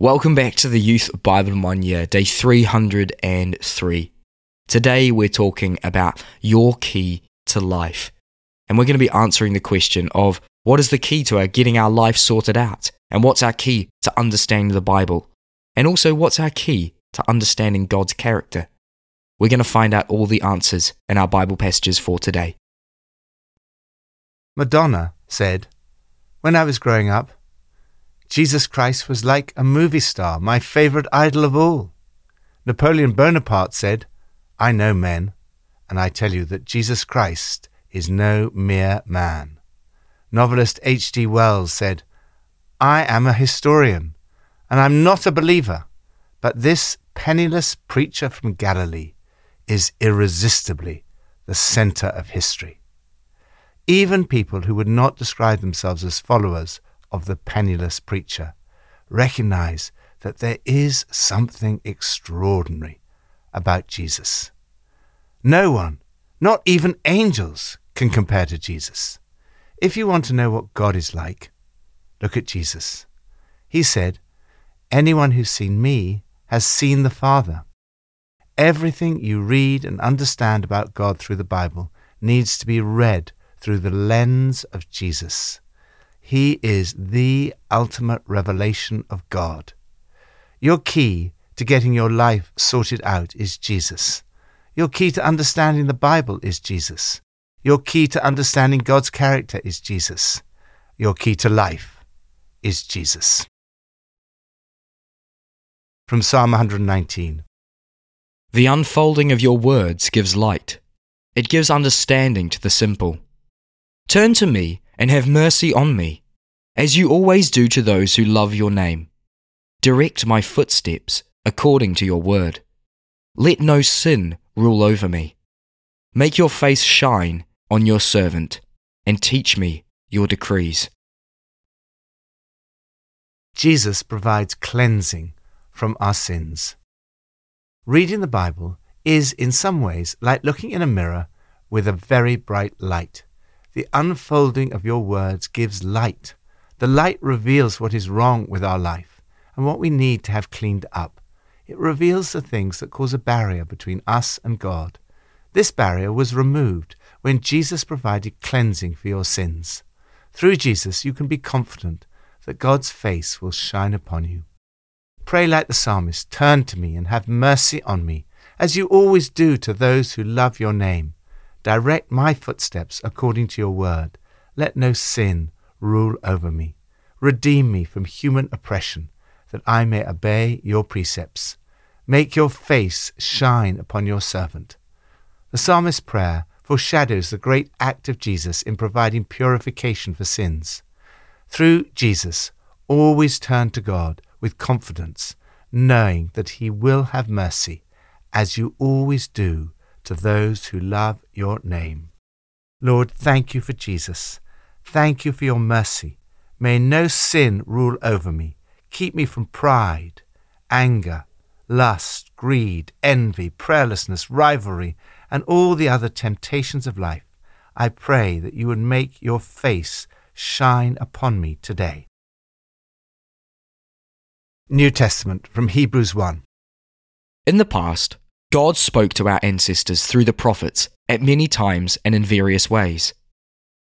Welcome back to the Youth Bible in One Year, day 303. Today we're talking about your key to life. And we're going to be answering the question of what is the key to our getting our life sorted out? And what's our key to understanding the Bible? And also, what's our key to understanding God's character? We're going to find out all the answers in our Bible passages for today. Madonna said, When I was growing up, Jesus Christ was like a movie star, my favorite idol of all. Napoleon Bonaparte said, I know men, and I tell you that Jesus Christ is no mere man. Novelist H.G. Wells said, I am a historian, and I'm not a believer, but this penniless preacher from Galilee is irresistibly the center of history. Even people who would not describe themselves as followers of the penniless preacher recognize that there is something extraordinary about Jesus. No one, not even angels, can compare to Jesus. If you want to know what God is like, look at Jesus. He said, Anyone who's seen me has seen the Father. Everything you read and understand about God through the Bible needs to be read through the lens of Jesus. He is the ultimate revelation of God. Your key to getting your life sorted out is Jesus. Your key to understanding the Bible is Jesus. Your key to understanding God's character is Jesus. Your key to life is Jesus. From Psalm 119 The unfolding of your words gives light, it gives understanding to the simple. Turn to me and have mercy on me, as you always do to those who love your name. Direct my footsteps according to your word. Let no sin rule over me. Make your face shine on your servant, and teach me your decrees. Jesus provides cleansing from our sins. Reading the Bible is, in some ways, like looking in a mirror with a very bright light. The unfolding of your words gives light. The light reveals what is wrong with our life and what we need to have cleaned up. It reveals the things that cause a barrier between us and God. This barrier was removed when Jesus provided cleansing for your sins. Through Jesus, you can be confident that God's face will shine upon you. Pray like the psalmist, Turn to me and have mercy on me, as you always do to those who love your name. Direct my footsteps according to your word. Let no sin rule over me. Redeem me from human oppression, that I may obey your precepts. Make your face shine upon your servant. The psalmist's prayer foreshadows the great act of Jesus in providing purification for sins. Through Jesus, always turn to God with confidence, knowing that He will have mercy, as you always do to those who love your name. Lord, thank you for Jesus. Thank you for your mercy. May no sin rule over me. Keep me from pride, anger, lust, greed, envy, prayerlessness, rivalry, and all the other temptations of life. I pray that you would make your face shine upon me today. New Testament from Hebrews 1. In the past, God spoke to our ancestors through the prophets at many times and in various ways.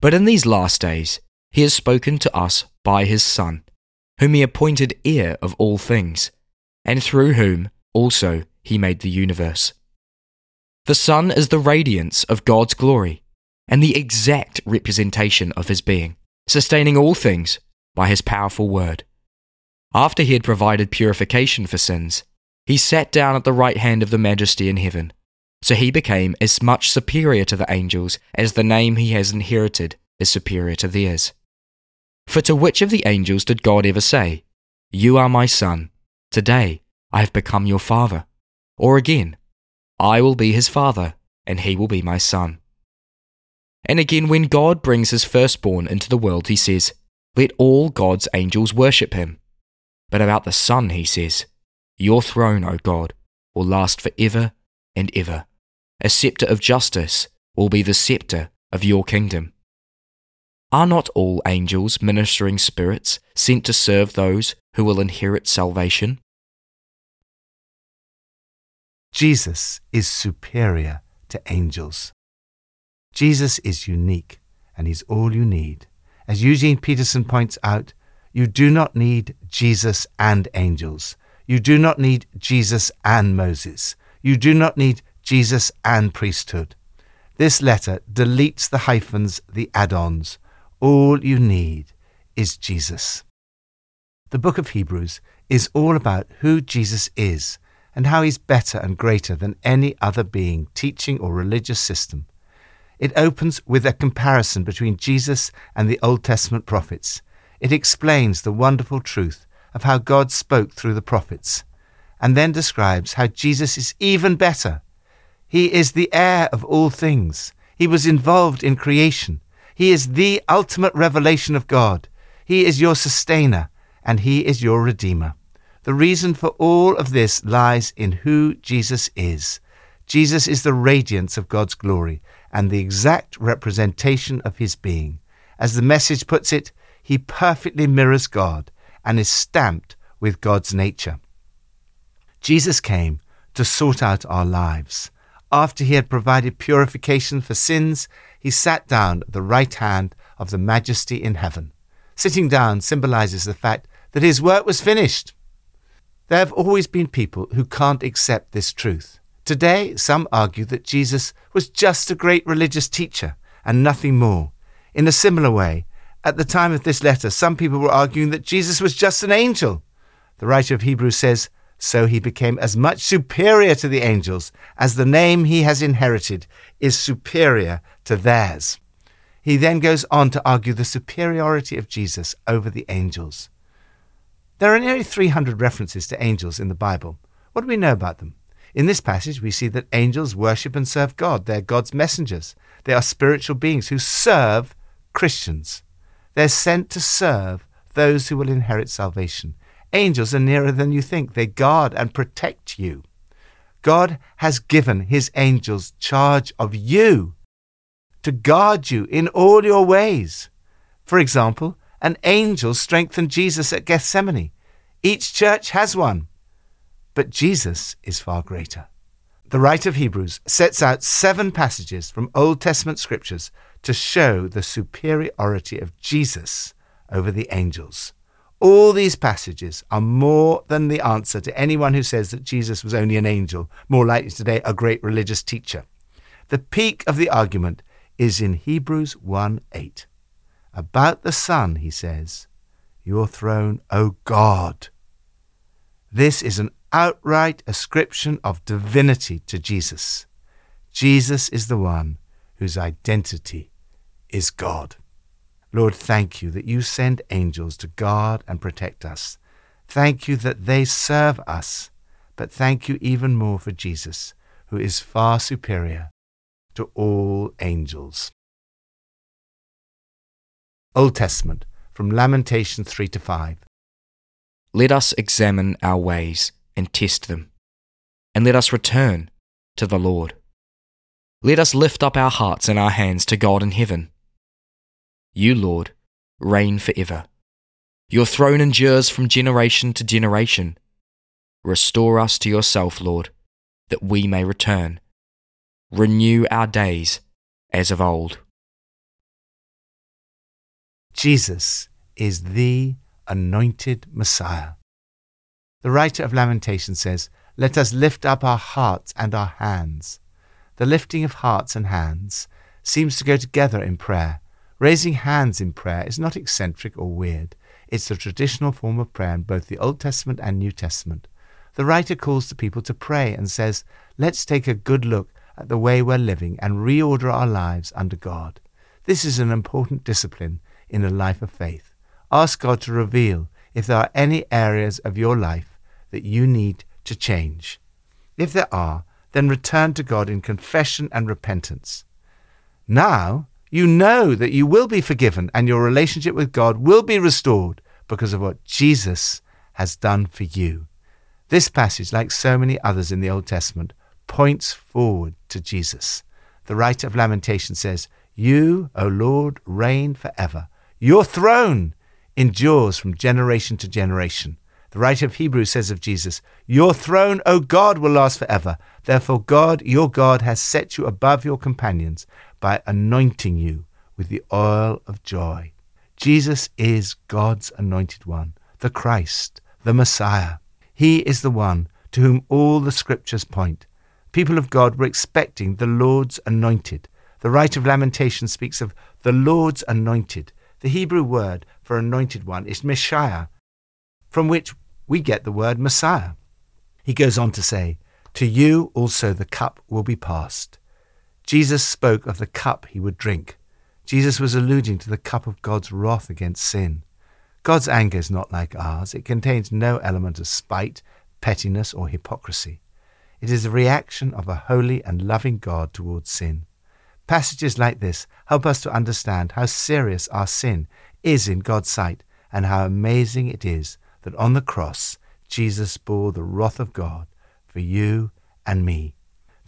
But in these last days, He has spoken to us by His Son, whom He appointed heir of all things, and through whom also He made the universe. The Son is the radiance of God's glory and the exact representation of His being, sustaining all things by His powerful word. After he had provided purification for sins, he sat down at the right hand of the Majesty in heaven. So he became as much superior to the angels as the name he has inherited is superior to theirs. For to which of the angels did God ever say, You are my son, today I have become your father? Or again, I will be his father, and he will be my son. And again, when God brings his firstborn into the world, he says, Let all God's angels worship him. But about the Son, he says, Your throne, O God, will last for ever and ever. A scepter of justice will be the scepter of your kingdom. Are not all angels ministering spirits sent to serve those who will inherit salvation? Jesus is superior to angels. Jesus is unique, and he's all you need. As Eugene Peterson points out, you do not need Jesus and angels. You do not need Jesus and Moses. You do not need Jesus and priesthood. This letter deletes the hyphens, the add ons. All you need is Jesus. The book of Hebrews is all about who Jesus is and how he's better and greater than any other being, teaching, or religious system. It opens with a comparison between Jesus and the Old Testament prophets. It explains the wonderful truth of how God spoke through the prophets, and then describes how Jesus is even better. He is the heir of all things. He was involved in creation. He is the ultimate revelation of God. He is your sustainer, and He is your redeemer. The reason for all of this lies in who Jesus is. Jesus is the radiance of God's glory and the exact representation of his being. As the message puts it, he perfectly mirrors God and is stamped with God's nature. Jesus came to sort out our lives. After he had provided purification for sins, he sat down at the right hand of the Majesty in heaven. Sitting down symbolizes the fact that his work was finished. There have always been people who can't accept this truth. Today, some argue that Jesus was just a great religious teacher and nothing more. In a similar way, at the time of this letter, some people were arguing that Jesus was just an angel. The writer of Hebrews says, So he became as much superior to the angels as the name he has inherited is superior to theirs. He then goes on to argue the superiority of Jesus over the angels. There are nearly 300 references to angels in the Bible. What do we know about them? In this passage, we see that angels worship and serve God. They're God's messengers. They are spiritual beings who serve Christians. They're sent to serve those who will inherit salvation. Angels are nearer than you think. They guard and protect you. God has given his angels charge of you to guard you in all your ways. For example, an angel strengthened Jesus at Gethsemane. Each church has one but Jesus is far greater. The writer of Hebrews sets out seven passages from Old Testament scriptures to show the superiority of Jesus over the angels. All these passages are more than the answer to anyone who says that Jesus was only an angel, more likely today a great religious teacher. The peak of the argument is in Hebrews 1 8. About the Son, he says, Your throne, O God. This is an outright ascription of divinity to Jesus. Jesus is the one whose identity is God. Lord, thank you that you send angels to guard and protect us. Thank you that they serve us, but thank you even more for Jesus, who is far superior to all angels. Old Testament, from Lamentation 3 to 5. Let us examine our ways and test them. And let us return to the Lord. Let us lift up our hearts and our hands to God in heaven. You, Lord, reign forever. Your throne endures from generation to generation. Restore us to yourself, Lord, that we may return. Renew our days as of old. Jesus is the anointed Messiah. The writer of Lamentation says, Let us lift up our hearts and our hands. The lifting of hearts and hands seems to go together in prayer. Raising hands in prayer is not eccentric or weird. It's the traditional form of prayer in both the Old Testament and New Testament. The writer calls the people to pray and says, Let's take a good look at the way we're living and reorder our lives under God. This is an important discipline in a life of faith. Ask God to reveal if there are any areas of your life that you need to change. If there are, then return to God in confession and repentance. Now, you know that you will be forgiven and your relationship with God will be restored because of what Jesus has done for you. This passage, like so many others in the Old Testament, points forward to Jesus. The writer of Lamentation says, You, O Lord, reign forever. Your throne endures from generation to generation. The writer of Hebrews says of Jesus, Your throne, O God, will last forever. Therefore, God, your God, has set you above your companions by anointing you with the oil of joy. Jesus is God's anointed one, the Christ, the Messiah. He is the one to whom all the scriptures point. People of God were expecting the Lord's anointed. The writer of lamentation speaks of the Lord's anointed. The Hebrew word for anointed one is mashiach, from which we get the word Messiah. He goes on to say, To you also the cup will be passed. Jesus spoke of the cup he would drink. Jesus was alluding to the cup of God's wrath against sin. God's anger is not like ours. It contains no element of spite, pettiness, or hypocrisy. It is a reaction of a holy and loving God towards sin. Passages like this help us to understand how serious our sin is in God's sight and how amazing it is that on the cross Jesus bore the wrath of God for you and me.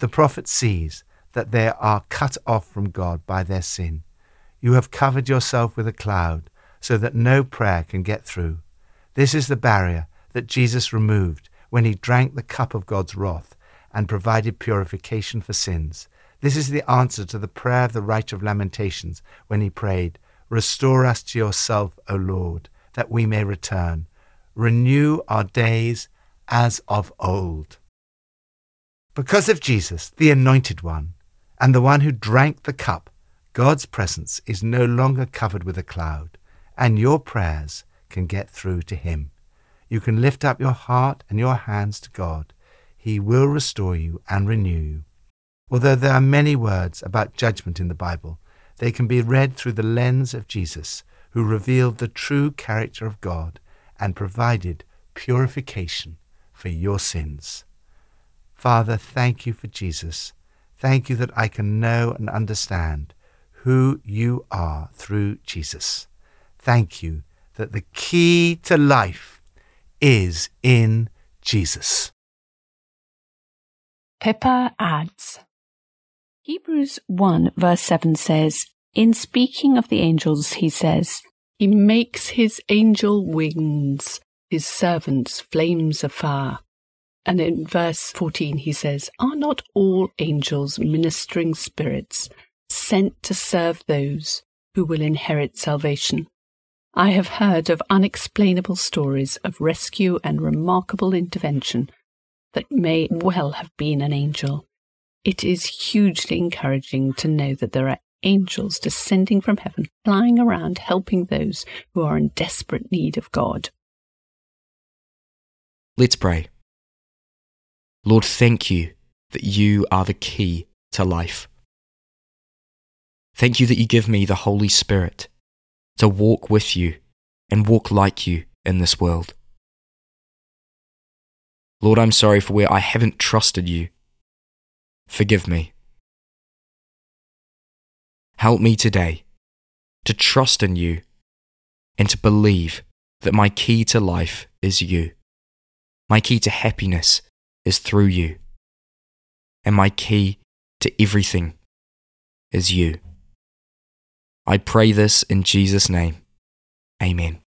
The prophet sees that they are cut off from God by their sin. You have covered yourself with a cloud so that no prayer can get through. This is the barrier that Jesus removed when he drank the cup of God's wrath and provided purification for sins. This is the answer to the prayer of the writer of Lamentations when he prayed, Restore us to yourself, O Lord, that we may return renew our days as of old. Because of Jesus, the Anointed One, and the one who drank the cup, God's presence is no longer covered with a cloud, and your prayers can get through to Him. You can lift up your heart and your hands to God. He will restore you and renew you. Although there are many words about judgment in the Bible, they can be read through the lens of Jesus, who revealed the true character of God and provided purification for your sins. Father, thank you for Jesus. Thank you that I can know and understand who you are through Jesus. Thank you that the key to life is in Jesus. Pippa adds Hebrews 1 verse 7 says, In speaking of the angels, he says, he makes his angel wings, his servants flames fire. And in verse 14 he says, Are not all angels ministering spirits sent to serve those who will inherit salvation? I have heard of unexplainable stories of rescue and remarkable intervention that may well have been an angel. It is hugely encouraging to know that there are angels descending from heaven, flying around helping those who are in desperate need of God. Let's pray. Lord, thank you that you are the key to life. Thank you that you give me the Holy Spirit to walk with you and walk like you in this world. Lord, I'm sorry for where I haven't trusted you. Forgive me. Help me today to trust in you and to believe that my key to life is you. My key to happiness is through you. And my key to everything is you. I pray this in Jesus' name. Amen.